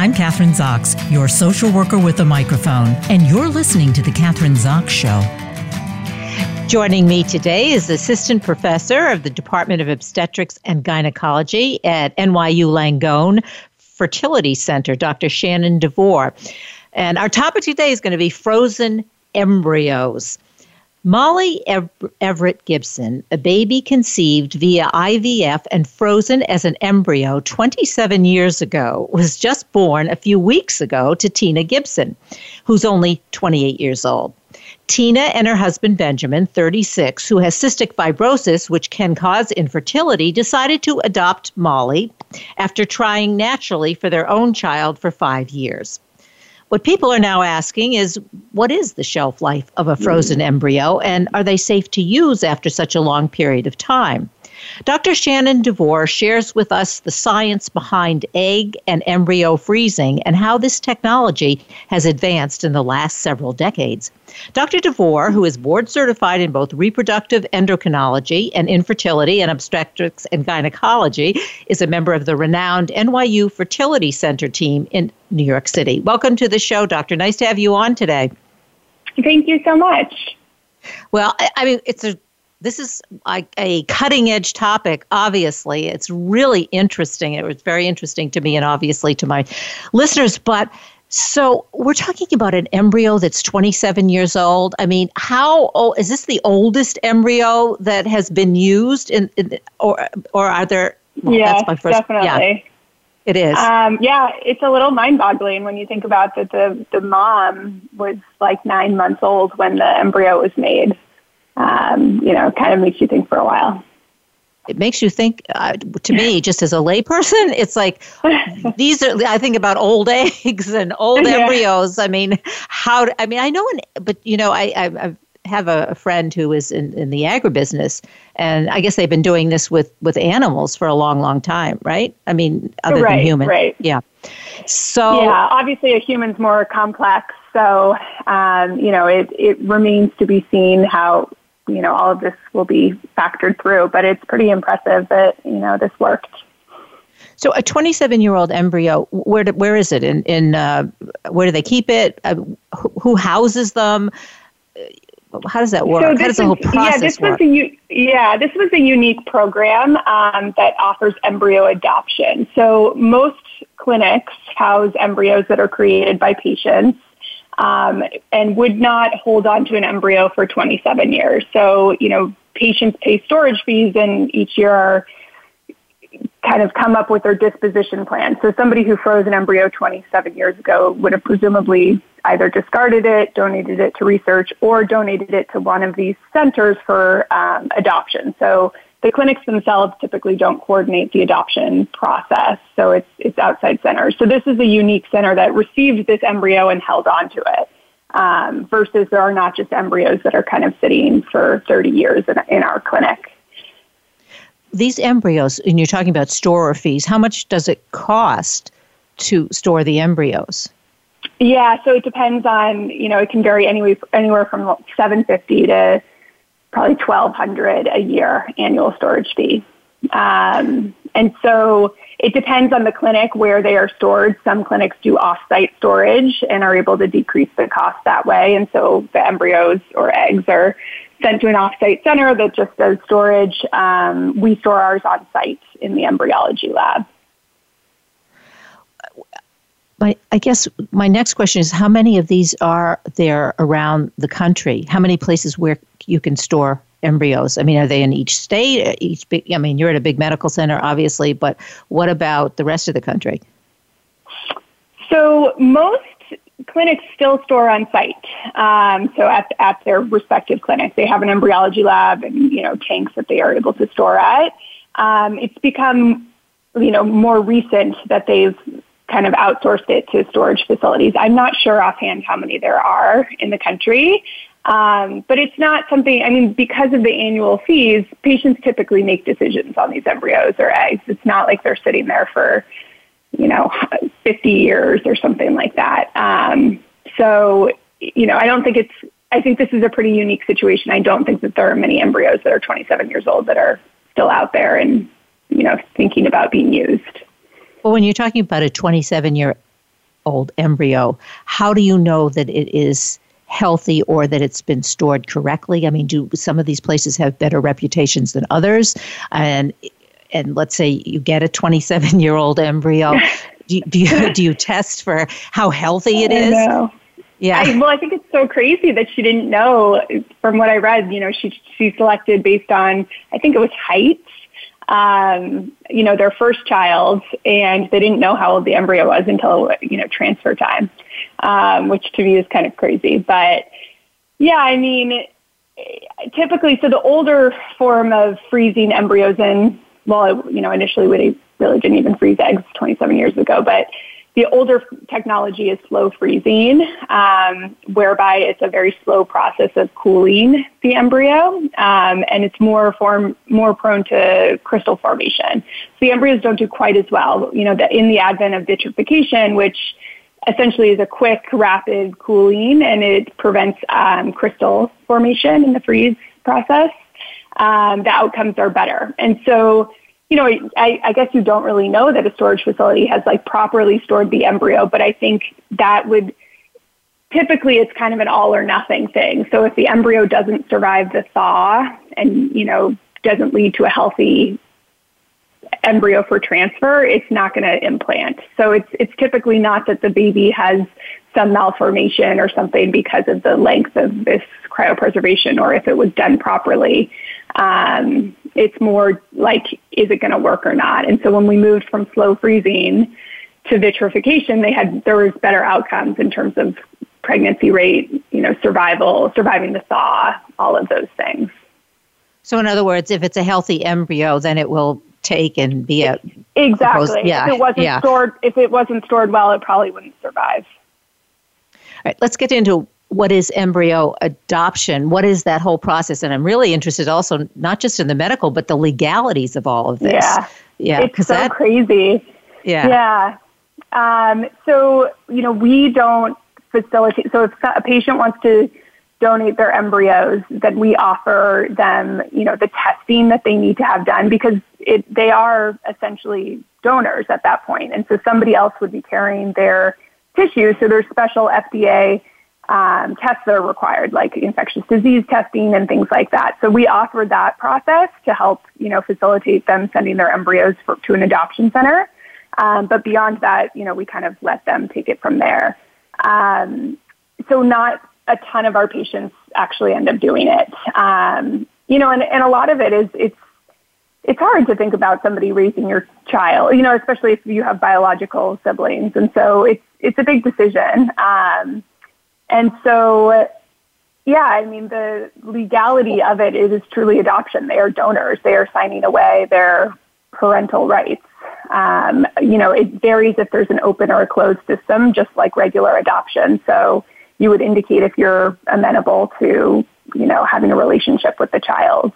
I'm Kathryn Zox, your social worker with a microphone, and you're listening to The Kathryn Zox Show. Joining me today is Assistant Professor of the Department of Obstetrics and Gynecology at NYU Langone Fertility Center, Dr. Shannon DeVore. And our topic today is going to be frozen embryos. Molly Everett Gibson, a baby conceived via IVF and frozen as an embryo 27 years ago, was just born a few weeks ago to Tina Gibson, who's only 28 years old. Tina and her husband Benjamin, 36, who has cystic fibrosis, which can cause infertility, decided to adopt Molly after trying naturally for their own child for five years. What people are now asking is what is the shelf life of a frozen mm. embryo and are they safe to use after such a long period of time? Dr. Shannon DeVore shares with us the science behind egg and embryo freezing and how this technology has advanced in the last several decades. Dr. DeVore, who is board certified in both reproductive endocrinology and infertility and obstetrics and gynecology, is a member of the renowned NYU Fertility Center team in New York City. Welcome to the show, Doctor. Nice to have you on today. Thank you so much. Well, I mean, it's a this is like a cutting edge topic obviously it's really interesting it was very interesting to me and obviously to my listeners but so we're talking about an embryo that's 27 years old i mean how old is this the oldest embryo that has been used in, in or or are there well, yes, definitely yeah. It is. Um, yeah, it's a little mind-boggling when you think about that. The the mom was like nine months old when the embryo was made um, you know, kind of makes you think for a while. It makes you think, uh, to me, just as a layperson, it's like these are, I think about old eggs and old yeah. embryos. I mean, how, I mean, I know, in, but, you know, I, I, I've, have a, a, friend who is in, in the agribusiness, and I guess they've been doing this with, with animals for a long, long time, right? I mean, other right, than humans. Right. Yeah. So yeah, obviously a human's more complex. So um, you know, it it remains to be seen how you know, all of this will be factored through. But it's pretty impressive that, you know, this worked. So a 27 year old embryo, where do, where is it? In in uh, where do they keep it? Uh, who, houses them? How does that work? So How does the whole process yeah, this work? Was a, yeah, this was a unique program um, that offers embryo adoption. So most clinics house embryos that are created by patients um, and would not hold on to an embryo for 27 years. So, you know, patients pay storage fees and each year are kind of come up with their disposition plan. So somebody who froze an embryo 27 years ago would have presumably either discarded it, donated it to research, or donated it to one of these centers for um, adoption. So the clinics themselves typically don't coordinate the adoption process, so it's it's outside centers. So this is a unique center that received this embryo and held on to it. Um, versus there are not just embryos that are kind of sitting for 30 years in, in our clinic. These embryos, and you're talking about storer fees, how much does it cost to store the embryos? Yeah, so it depends on, you know, it can vary anywhere, anywhere from 750 to probably 1200 a year annual storage fee. Um, and so it depends on the clinic where they are stored. Some clinics do off-site storage and are able to decrease the cost that way. And so the embryos or eggs are sent to an off-site center that just does storage. Um, we store ours on site in the embryology lab. My, I guess my next question is how many of these are there around the country? How many places where you can store embryos? I mean, are they in each state? Each big, I mean, you're at a big medical center, obviously, but what about the rest of the country? So most clinics still store on site. Um, so at, at their respective clinics, they have an embryology lab and you know tanks that they are able to store at. Um, it's become you know more recent that they've kind of outsourced it to storage facilities. I'm not sure offhand how many there are in the country, um, but it's not something, I mean, because of the annual fees, patients typically make decisions on these embryos or eggs. It's not like they're sitting there for, you know, 50 years or something like that. Um, so, you know, I don't think it's, I think this is a pretty unique situation. I don't think that there are many embryos that are 27 years old that are still out there and, you know, thinking about being used. Well, when you're talking about a 27 year old embryo, how do you know that it is healthy or that it's been stored correctly? I mean, do some of these places have better reputations than others? And and let's say you get a 27 year old embryo, do, do you do you test for how healthy it is? Yeah. I, well, I think it's so crazy that she didn't know. From what I read, you know, she she selected based on I think it was height. Um, you know, their first child, and they didn't know how old the embryo was until you know transfer time, um, which to me is kind of crazy. But yeah, I mean, typically, so the older form of freezing embryos in, well, you know, initially we really didn't even freeze eggs 27 years ago, but the older technology is slow freezing, um, whereby it's a very slow process of cooling the embryo, um, and it's more form more prone to crystal formation. So the embryos don't do quite as well. You know, the, in the advent of vitrification, which essentially is a quick, rapid cooling, and it prevents um, crystal formation in the freeze process. Um, the outcomes are better, and so you know, I, I guess you don't really know that a storage facility has like properly stored the embryo, but I think that would typically it's kind of an all or nothing thing. So if the embryo doesn't survive the thaw and, you know, doesn't lead to a healthy embryo for transfer, it's not going to implant. So it's it's typically not that the baby has some malformation or something because of the length of this cryopreservation or if it was done properly. Um, it's more like, is it going to work or not? And so when we moved from slow freezing to vitrification, they had there was better outcomes in terms of pregnancy rate, you know, survival, surviving the thaw, all of those things. So, in other words, if it's a healthy embryo, then it will take and be a exactly. Proposed, yeah, if it wasn't yeah. stored, if it wasn't stored well, it probably wouldn't survive. All right, let's get into what is embryo adoption? What is that whole process? And I'm really interested also not just in the medical, but the legalities of all of this. Yeah, yeah, it's so that, crazy. Yeah, yeah. Um, so you know, we don't facilitate. So if a patient wants to donate their embryos, then we offer them, you know, the testing that they need to have done because it, they are essentially donors at that point, and so somebody else would be carrying their tissue. So there's special FDA um, tests that are required, like infectious disease testing and things like that. So we offer that process to help, you know, facilitate them sending their embryos for, to an adoption center. Um, but beyond that, you know, we kind of let them take it from there. Um, so not a ton of our patients actually end up doing it. Um, you know, and, and a lot of it is it's it's hard to think about somebody raising your child, you know, especially if you have biological siblings. And so it's it's a big decision. Um, and so, yeah, I mean, the legality of it is truly adoption. They are donors. They are signing away their parental rights. Um, you know, it varies if there's an open or a closed system, just like regular adoption. So you would indicate if you're amenable to, you know, having a relationship with the child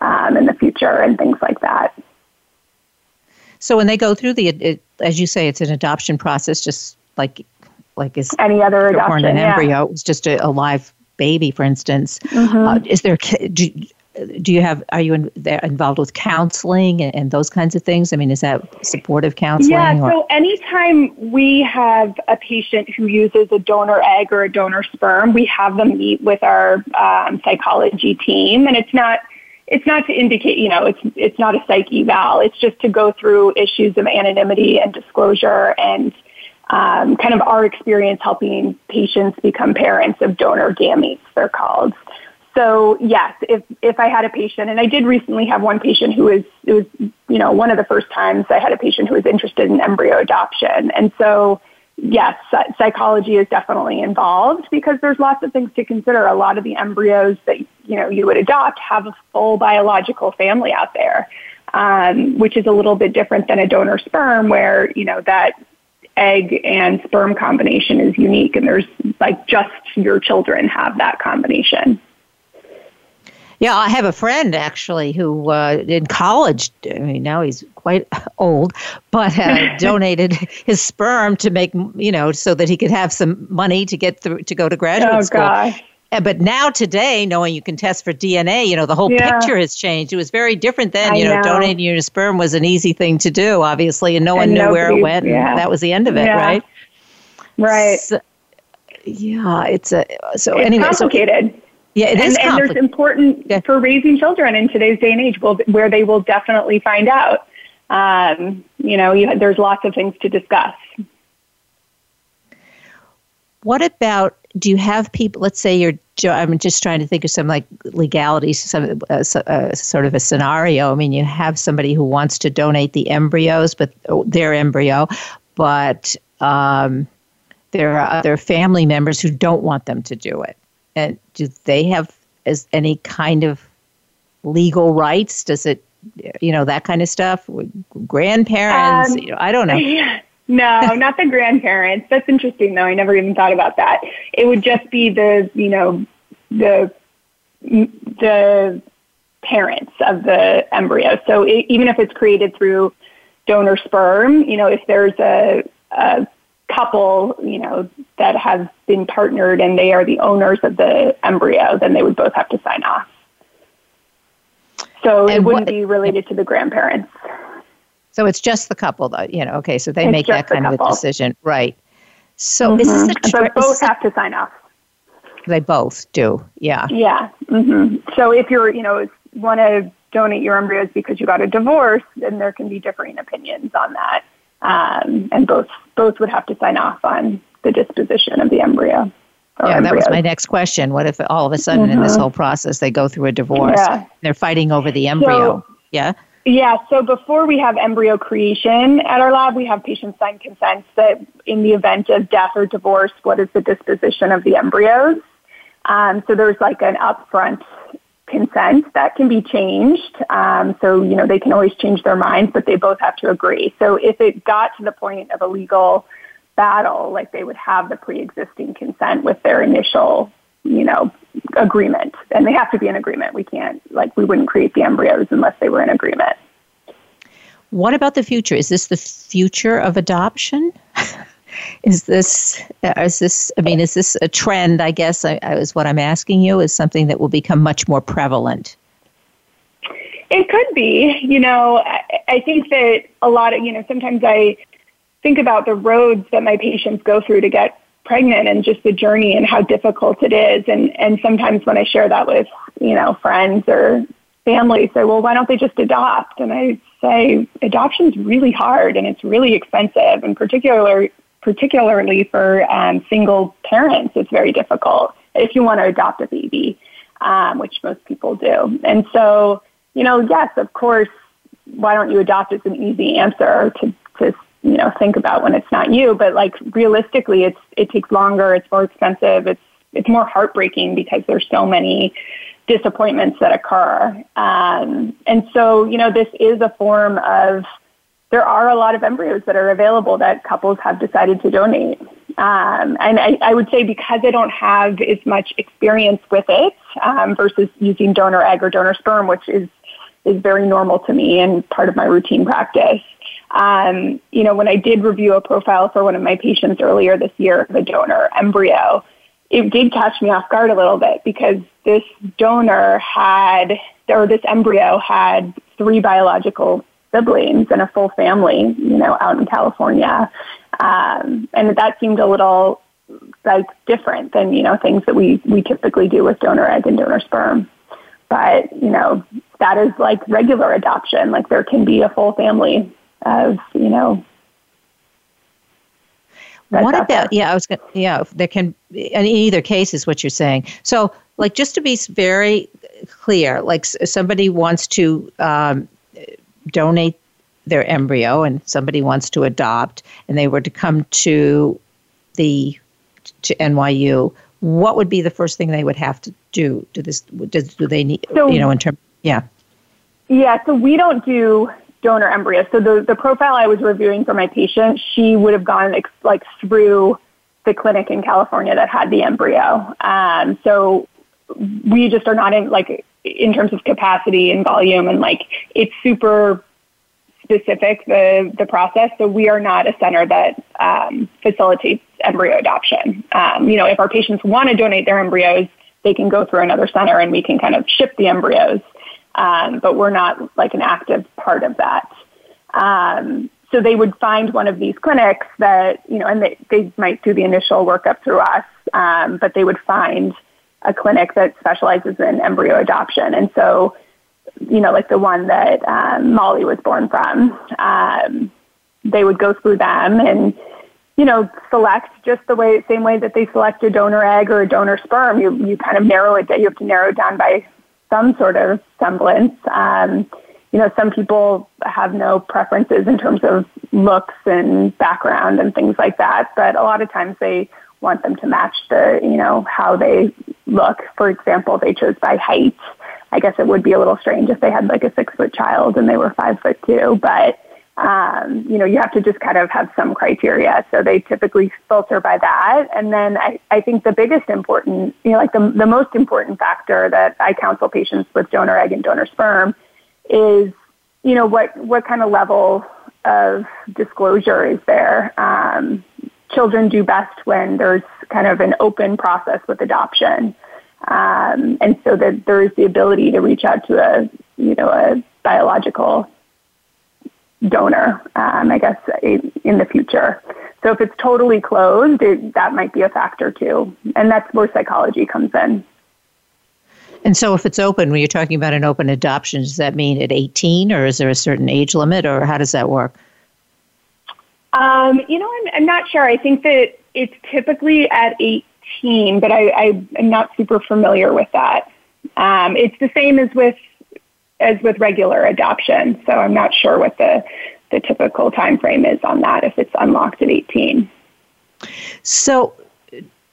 um, in the future and things like that. So when they go through the, it, as you say, it's an adoption process, just like like is any other adoption, an yeah. embryo. It was just a, a live baby, for instance. Mm-hmm. Uh, is there do, do you have are you in, involved with counseling and, and, those kinds of things? I mean, is that supportive counseling? Yeah. Or? So anytime we have a patient who uses a donor egg or a donor sperm, we have them meet with our um, psychology team, and it's not it's not to indicate, you know, it's it's not a psych eval. It's just to go through issues of anonymity and disclosure and um, kind of our experience helping patients become parents of donor gametes, they're called. So yes, if if I had a patient, and I did recently have one patient who was it was you know one of the first times I had a patient who was interested in embryo adoption, and so yes, psychology is definitely involved because there's lots of things to consider. A lot of the embryos that you know you would adopt have a full biological family out there, um, which is a little bit different than a donor sperm, where you know that egg and sperm combination is unique and there's like just your children have that combination. Yeah, I have a friend actually who uh, in college, I mean, now he's quite old, but uh, donated his sperm to make, you know, so that he could have some money to get through to go to graduate oh, school. Gosh. Uh, but now today, knowing you can test for DNA, you know, the whole yeah. picture has changed. It was very different then. I you know, know, donating your sperm was an easy thing to do, obviously, and no one and knew where it went. Yeah. that was the end of it, yeah. right? Right. So, yeah, it's a so it's anyway. Complicated. So, yeah, it and, is and there's important yeah. for raising children in today's day and age, where they will definitely find out. Um, you know, you, there's lots of things to discuss. What about? Do you have people? Let's say you're. I'm just trying to think of some like legalities, some uh, uh, sort of a scenario. I mean, you have somebody who wants to donate the embryos, but oh, their embryo, but um, there are other family members who don't want them to do it. And do they have as any kind of legal rights? Does it, you know, that kind of stuff? Grandparents? Um, you know, I don't know. Yeah. No, not the grandparents. That's interesting, though. I never even thought about that. It would just be the, you know, the the parents of the embryo. So it, even if it's created through donor sperm, you know, if there's a, a couple, you know, that have been partnered and they are the owners of the embryo, then they would both have to sign off. So and it wouldn't what, be related to the grandparents. So it's just the couple, though. You know, okay. So they it's make that kind of a decision, right? So mm-hmm. is this a tra- but both have to sign off. They both do, yeah. Yeah. Mm-hmm. So if you're, you know, want to donate your embryos because you got a divorce, then there can be differing opinions on that um, and both both would have to sign off on the disposition of the embryo. Yeah, embryos. that was my next question. What if all of a sudden mm-hmm. in this mm-hmm. whole process they go through a divorce? Yeah. They're fighting over the embryo. So, yeah. Yeah, so before we have embryo creation at our lab, we have patients sign consents that in the event of death or divorce, what is the disposition of the embryos? Um, so there's like an upfront consent that can be changed. Um, so, you know, they can always change their minds, but they both have to agree. So if it got to the point of a legal battle, like they would have the pre-existing consent with their initial, you know, agreement. And they have to be in agreement. We can't, like, we wouldn't create the embryos unless they were in agreement. What about the future? Is this the future of adoption? is this uh, is this i mean is this a trend i guess I, I, is what i'm asking you is something that will become much more prevalent it could be you know I, I think that a lot of you know sometimes i think about the roads that my patients go through to get pregnant and just the journey and how difficult it is. And and sometimes when i share that with you know friends or family say well why don't they just adopt? And i say adoption is really hard and it's really expensive. And particularly particularly for um, single parents, it's very difficult if you want to adopt a baby, um, which most people do. And so, you know, yes, of course, why don't you adopt is an easy answer to, to you know think about when it's not you. But like realistically, it's it takes longer, it's more expensive, it's it's more heartbreaking because there's so many disappointments that occur. Um, and so, you know, this is a form of there are a lot of embryos that are available that couples have decided to donate. Um, and I, I, would say because I don't have as much experience with it um, versus using donor egg or donor sperm, which is is very normal to me and part of my routine practice. Um, you know, when I did review a profile for one of my patients earlier this year of a donor embryo, it did catch me off guard a little bit because this donor had, or this embryo had three biological siblings and a full family, you know, out in California. Um, and that seemed a little like different than, you know, things that we, we typically do with donor egg and donor sperm. But, you know, that is like regular adoption. Like there can be a full family of, you know, what about yeah i was gonna yeah there can in either case is what you're saying so like just to be very clear like somebody wants to um, donate their embryo and somebody wants to adopt and they were to come to the to NYU, what would be the first thing they would have to do? Do this? Do, do they need? So, you know, in terms, yeah. Yeah. So we don't do donor embryos. So the the profile I was reviewing for my patient, she would have gone like, like through the clinic in California that had the embryo. Um, so we just are not in like in terms of capacity and volume and like it's super specific the the process. So we are not a center that um, facilitates embryo adoption. Um, you know, if our patients want to donate their embryos, they can go through another center and we can kind of ship the embryos. Um, but we're not like an active part of that. Um, so they would find one of these clinics that, you know, and they, they might do the initial workup through us, um, but they would find a clinic that specializes in embryo adoption. And so, you know, like the one that um, Molly was born from, um, they would go through them and, you know, select just the way, same way that they select a donor egg or a donor sperm. You, you kind of narrow it, down. you have to narrow it down by some sort of semblance. Um, you know, some people have no preferences in terms of looks and background and things like that, but a lot of times they want them to match the, you know, how they look. For example, they chose by height. I guess it would be a little strange if they had like a six foot child and they were five foot two, but um, you know, you have to just kind of have some criteria. So they typically filter by that. And then I, I think the biggest important, you know, like the, the most important factor that I counsel patients with donor egg and donor sperm is, you know, what, what kind of level of disclosure is there? Um, children do best when there's kind of an open process with adoption. Um, and so that there is the ability to reach out to a, you know, a biological donor, um, I guess, in the future. So if it's totally closed, it, that might be a factor too. And that's where psychology comes in. And so, if it's open, when you're talking about an open adoption, does that mean at 18 or is there a certain age limit or how does that work? Um, you know, I'm, I'm not sure. I think that it's typically at 18, but I, I am not super familiar with that. Um, it's the same as with as with regular adoption, so I'm not sure what the the typical time frame is on that if it's unlocked at 18. So,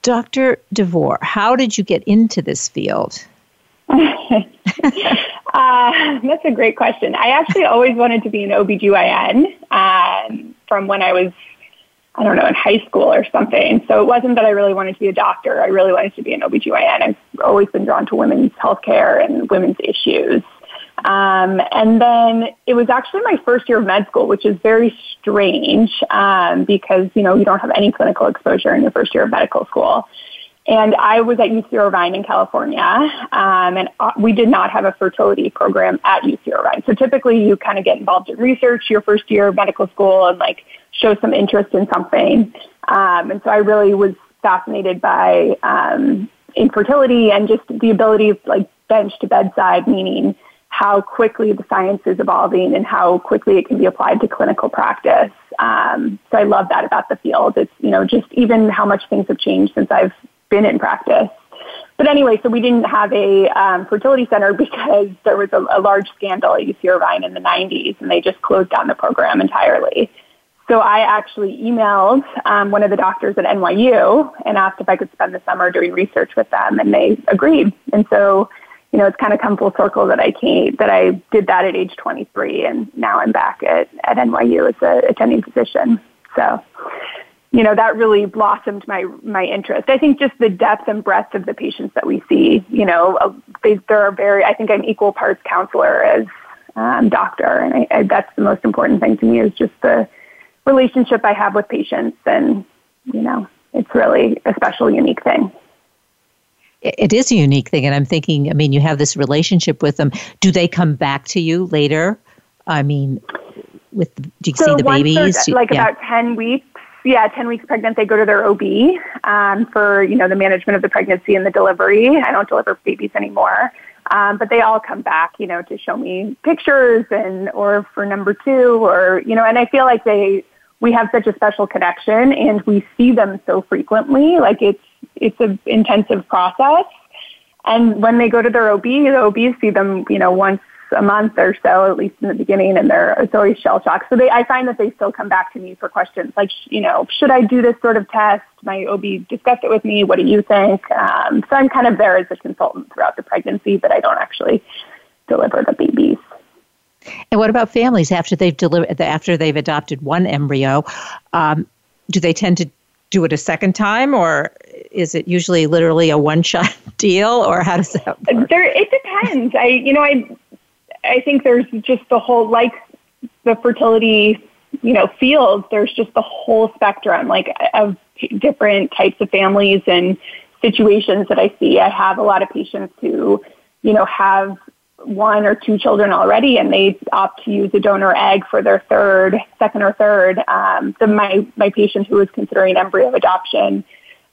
Dr. DeVore, how did you get into this field? uh, that's a great question. I actually always wanted to be an OBGYN um, from when I was, I don't know, in high school or something. So it wasn't that I really wanted to be a doctor. I really wanted to be an OBGYN. I've always been drawn to women's healthcare and women's issues. Um, and then it was actually my first year of med school, which is very strange um, because, you know, you don't have any clinical exposure in your first year of medical school. And I was at UC Irvine in California, um, and uh, we did not have a fertility program at UC Irvine. So typically, you kind of get involved in research your first year of medical school and like show some interest in something. Um, and so I really was fascinated by um, infertility and just the ability of like bench to bedside, meaning how quickly the science is evolving and how quickly it can be applied to clinical practice. Um, so I love that about the field. It's you know just even how much things have changed since I've been in practice. But anyway, so we didn't have a um, fertility center because there was a, a large scandal at UC Irvine in the 90s, and they just closed down the program entirely. So I actually emailed um, one of the doctors at NYU and asked if I could spend the summer doing research with them, and they agreed. And so, you know, it's kind of come full circle that I came, that I did that at age 23, and now I'm back at, at NYU as a attending physician. So you know that really blossomed my my interest. I think just the depth and breadth of the patients that we see. You know, uh, they there are very. I think I'm equal parts counselor as um, doctor, and I, I, that's the most important thing to me is just the relationship I have with patients, and you know, it's really a special, unique thing. It is a unique thing, and I'm thinking. I mean, you have this relationship with them. Do they come back to you later? I mean, with do you so see the babies? Like yeah. about ten weeks yeah, 10 weeks pregnant, they go to their OB um, for, you know, the management of the pregnancy and the delivery. I don't deliver babies anymore. Um, but they all come back, you know, to show me pictures and, or for number two or, you know, and I feel like they, we have such a special connection and we see them so frequently. Like it's, it's an intensive process. And when they go to their OB, the OBs see them, you know, once a month or so, at least in the beginning, and they're it's always shell shock. So they, I find that they still come back to me for questions like, you know, should I do this sort of test? My OB discussed it with me. What do you think? Um, so I'm kind of there as a consultant throughout the pregnancy, but I don't actually deliver the babies. And what about families after they've delivered after they've adopted one embryo? Um, do they tend to do it a second time, or is it usually literally a one-shot deal, or how does that work? There, it depends. I, you know, I I think there's just the whole like the fertility, you know, field. There's just the whole spectrum like of different types of families and situations that I see. I have a lot of patients who, you know, have one or two children already and they opt to use a donor egg for their third, second or third. Um, the, my, my patient who was considering embryo adoption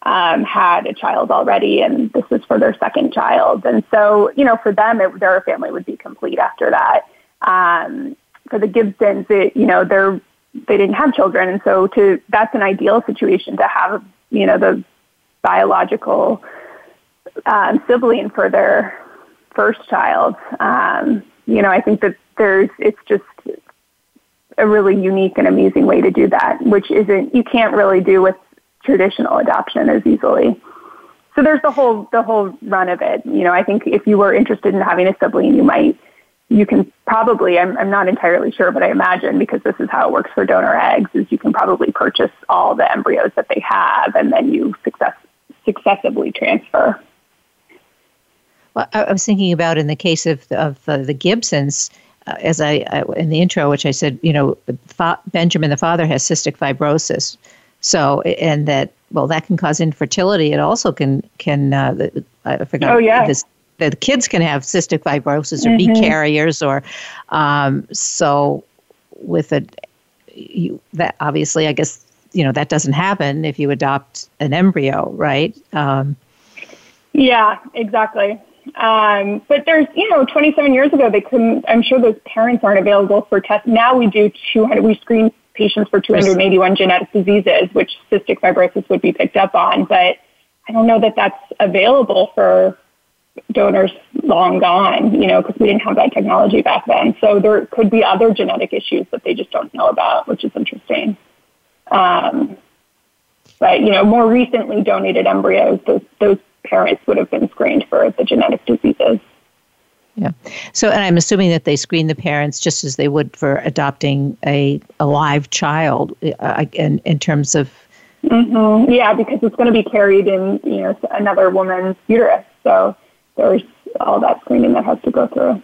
um, had a child already and this is for their second child. And so, you know, for them, it, their family would be complete after that. Um, for the Gibsons, it, you know, they're, they didn't have children. And so to, that's an ideal situation to have, you know, the biological um, sibling for their first child. Um, you know, I think that there's, it's just a really unique and amazing way to do that, which isn't, you can't really do with traditional adoption as easily. So there's the whole, the whole run of it. You know, I think if you were interested in having a sibling, you might, you can probably, I'm, I'm not entirely sure, but I imagine because this is how it works for donor eggs is you can probably purchase all the embryos that they have and then you success, successively transfer. Well, I was thinking about in the case of of uh, the Gibsons, uh, as I, I, in the intro, which I said, you know, fa- Benjamin the father has cystic fibrosis, so and that well that can cause infertility. It also can can uh, I forgot. Oh yeah. This, the kids can have cystic fibrosis or mm-hmm. be carriers or um, so with a you, that obviously I guess you know that doesn't happen if you adopt an embryo, right? Um, yeah, exactly. Um, but there's, you know, 27 years ago, they couldn't, I'm sure those parents aren't available for tests. Now we do 200, we screen patients for 281 genetic diseases, which cystic fibrosis would be picked up on. But I don't know that that's available for donors long gone, you know, because we didn't have that technology back then. So there could be other genetic issues that they just don't know about, which is interesting. Um, but, you know, more recently donated embryos, those, those parents would have been screened for the genetic diseases. Yeah. So, and I'm assuming that they screen the parents just as they would for adopting a, a live child uh, in, in terms of. Mm-hmm. Yeah, because it's going to be carried in, you know, another woman's uterus. So there's all that screening that has to go through.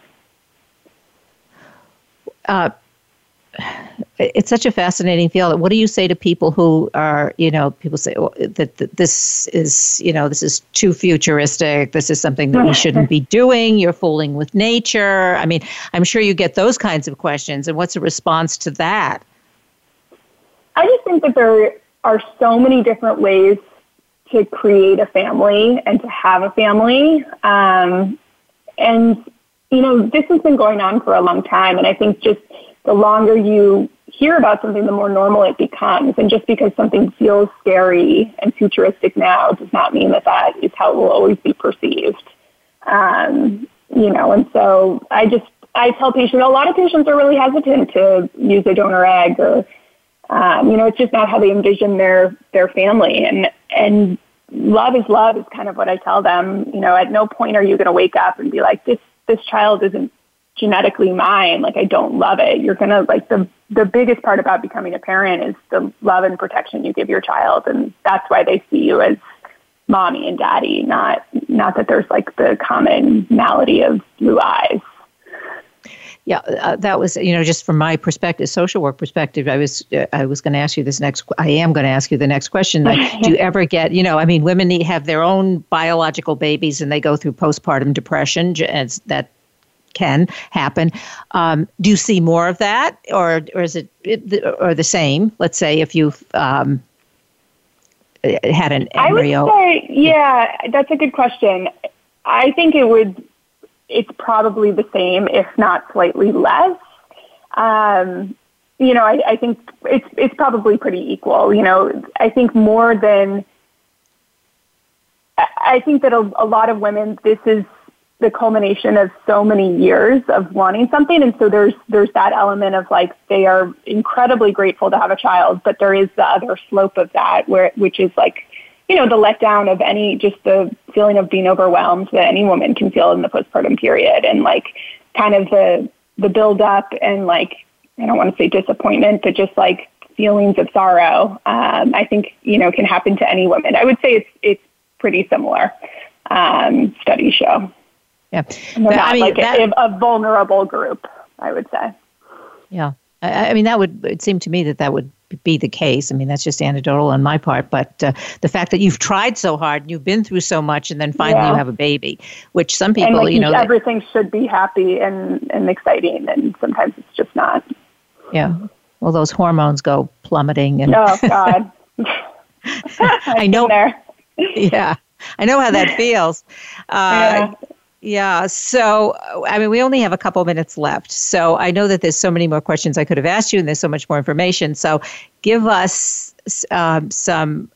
Uh, it's such a fascinating field. What do you say to people who are, you know, people say well, that, that, this is, you know, this is too futuristic. This is something that we shouldn't be doing. You're fooling with nature. I mean, I'm sure you get those kinds of questions. And what's the response to that? I just think that there are so many different ways to create a family and to have a family. Um, and, you know, this has been going on for a long time. And I think just the longer you hear about something, the more normal it becomes. And just because something feels scary and futuristic now does not mean that that is how it will always be perceived. Um, you know, and so I just, I tell patients, a lot of patients are really hesitant to use a donor egg or, um, you know, it's just not how they envision their, their family. And, and love is love is kind of what I tell them. You know, at no point are you going to wake up and be like, this, this child isn't genetically mine, like I don't love it. You're gonna like the the biggest part about becoming a parent is the love and protection you give your child, and that's why they see you as mommy and daddy, not not that there's like the common malady of blue eyes. Yeah, uh, that was you know just from my perspective, social work perspective. I was uh, I was going to ask you this next. I am going to ask you the next question. Like, do you ever get you know? I mean, women need, have their own biological babies, and they go through postpartum depression, and that can happen. Um, do you see more of that, or or is it, or the same? Let's say if you've um, had an embryo. I would say, yeah, that's a good question. I think it would. It's probably the same, if not slightly less. Um, you know, I, I think it's it's probably pretty equal. You know, I think more than. I think that a, a lot of women, this is the culmination of so many years of wanting something and so there's there's that element of like they are incredibly grateful to have a child but there is the other slope of that where which is like you know the letdown of any just the feeling of being overwhelmed that any woman can feel in the postpartum period and like kind of the the build up and like I don't want to say disappointment but just like feelings of sorrow um, I think you know can happen to any woman I would say it's it's pretty similar um, studies show. Yeah, but, I mean, like that, a, a, vulnerable group, I would say. Yeah, I, I, mean that would it seem to me that that would be the case. I mean, that's just anecdotal on my part. But uh, the fact that you've tried so hard and you've been through so much, and then finally yeah. you have a baby, which some people, like you know, everything that, should be happy and, and exciting, and sometimes it's just not. Yeah. Well, those hormones go plummeting, and oh God, I know. There. yeah, I know how that feels. Uh, yeah. Yeah. So, I mean, we only have a couple minutes left. So, I know that there's so many more questions I could have asked you, and there's so much more information. So, give us um, some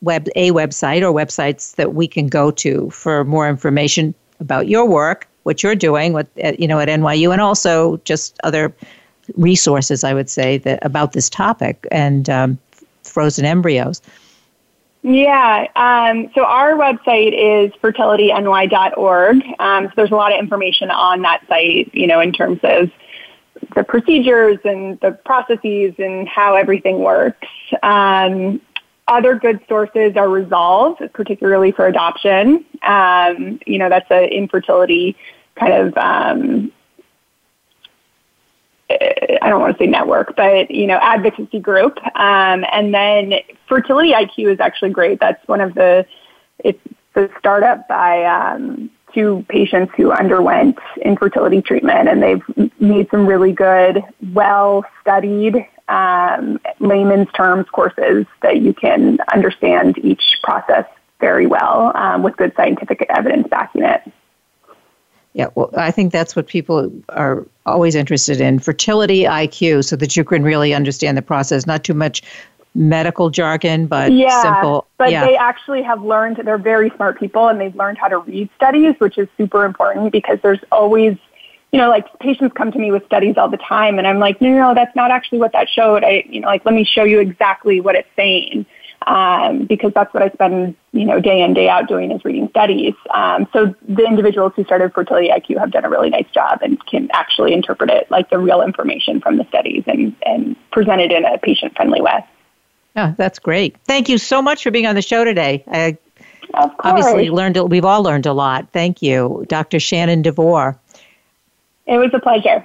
web a website or websites that we can go to for more information about your work, what you're doing, what you know at NYU, and also just other resources. I would say that about this topic and um, frozen embryos. Yeah. Um, so our website is fertilityny.org. Um, so there's a lot of information on that site, you know, in terms of the procedures and the processes and how everything works. Um, other good sources are Resolve, particularly for adoption. Um, you know, that's an infertility kind of um, I don't want to say network, but you know, advocacy group. Um, and then Fertility IQ is actually great. That's one of the it's the startup by um, two patients who underwent infertility treatment, and they've made some really good, well studied um, layman's terms courses that you can understand each process very well um, with good scientific evidence backing it. Yeah, well, I think that's what people are always interested in fertility IQ, so that you can really understand the process. Not too much medical jargon, but yeah, simple. But yeah. they actually have learned, they're very smart people, and they've learned how to read studies, which is super important because there's always, you know, like patients come to me with studies all the time, and I'm like, no, no, no that's not actually what that showed. I, you know, like, let me show you exactly what it's saying um, because that's what I spend, you know, day in, day out doing is reading studies. Um, so the individuals who started Fertility IQ have done a really nice job and can actually interpret it like the real information from the studies and, and present it in a patient-friendly way. Oh, that's great. Thank you so much for being on the show today. I obviously learned, we've all learned a lot. Thank you, Dr. Shannon DeVore. It was a pleasure.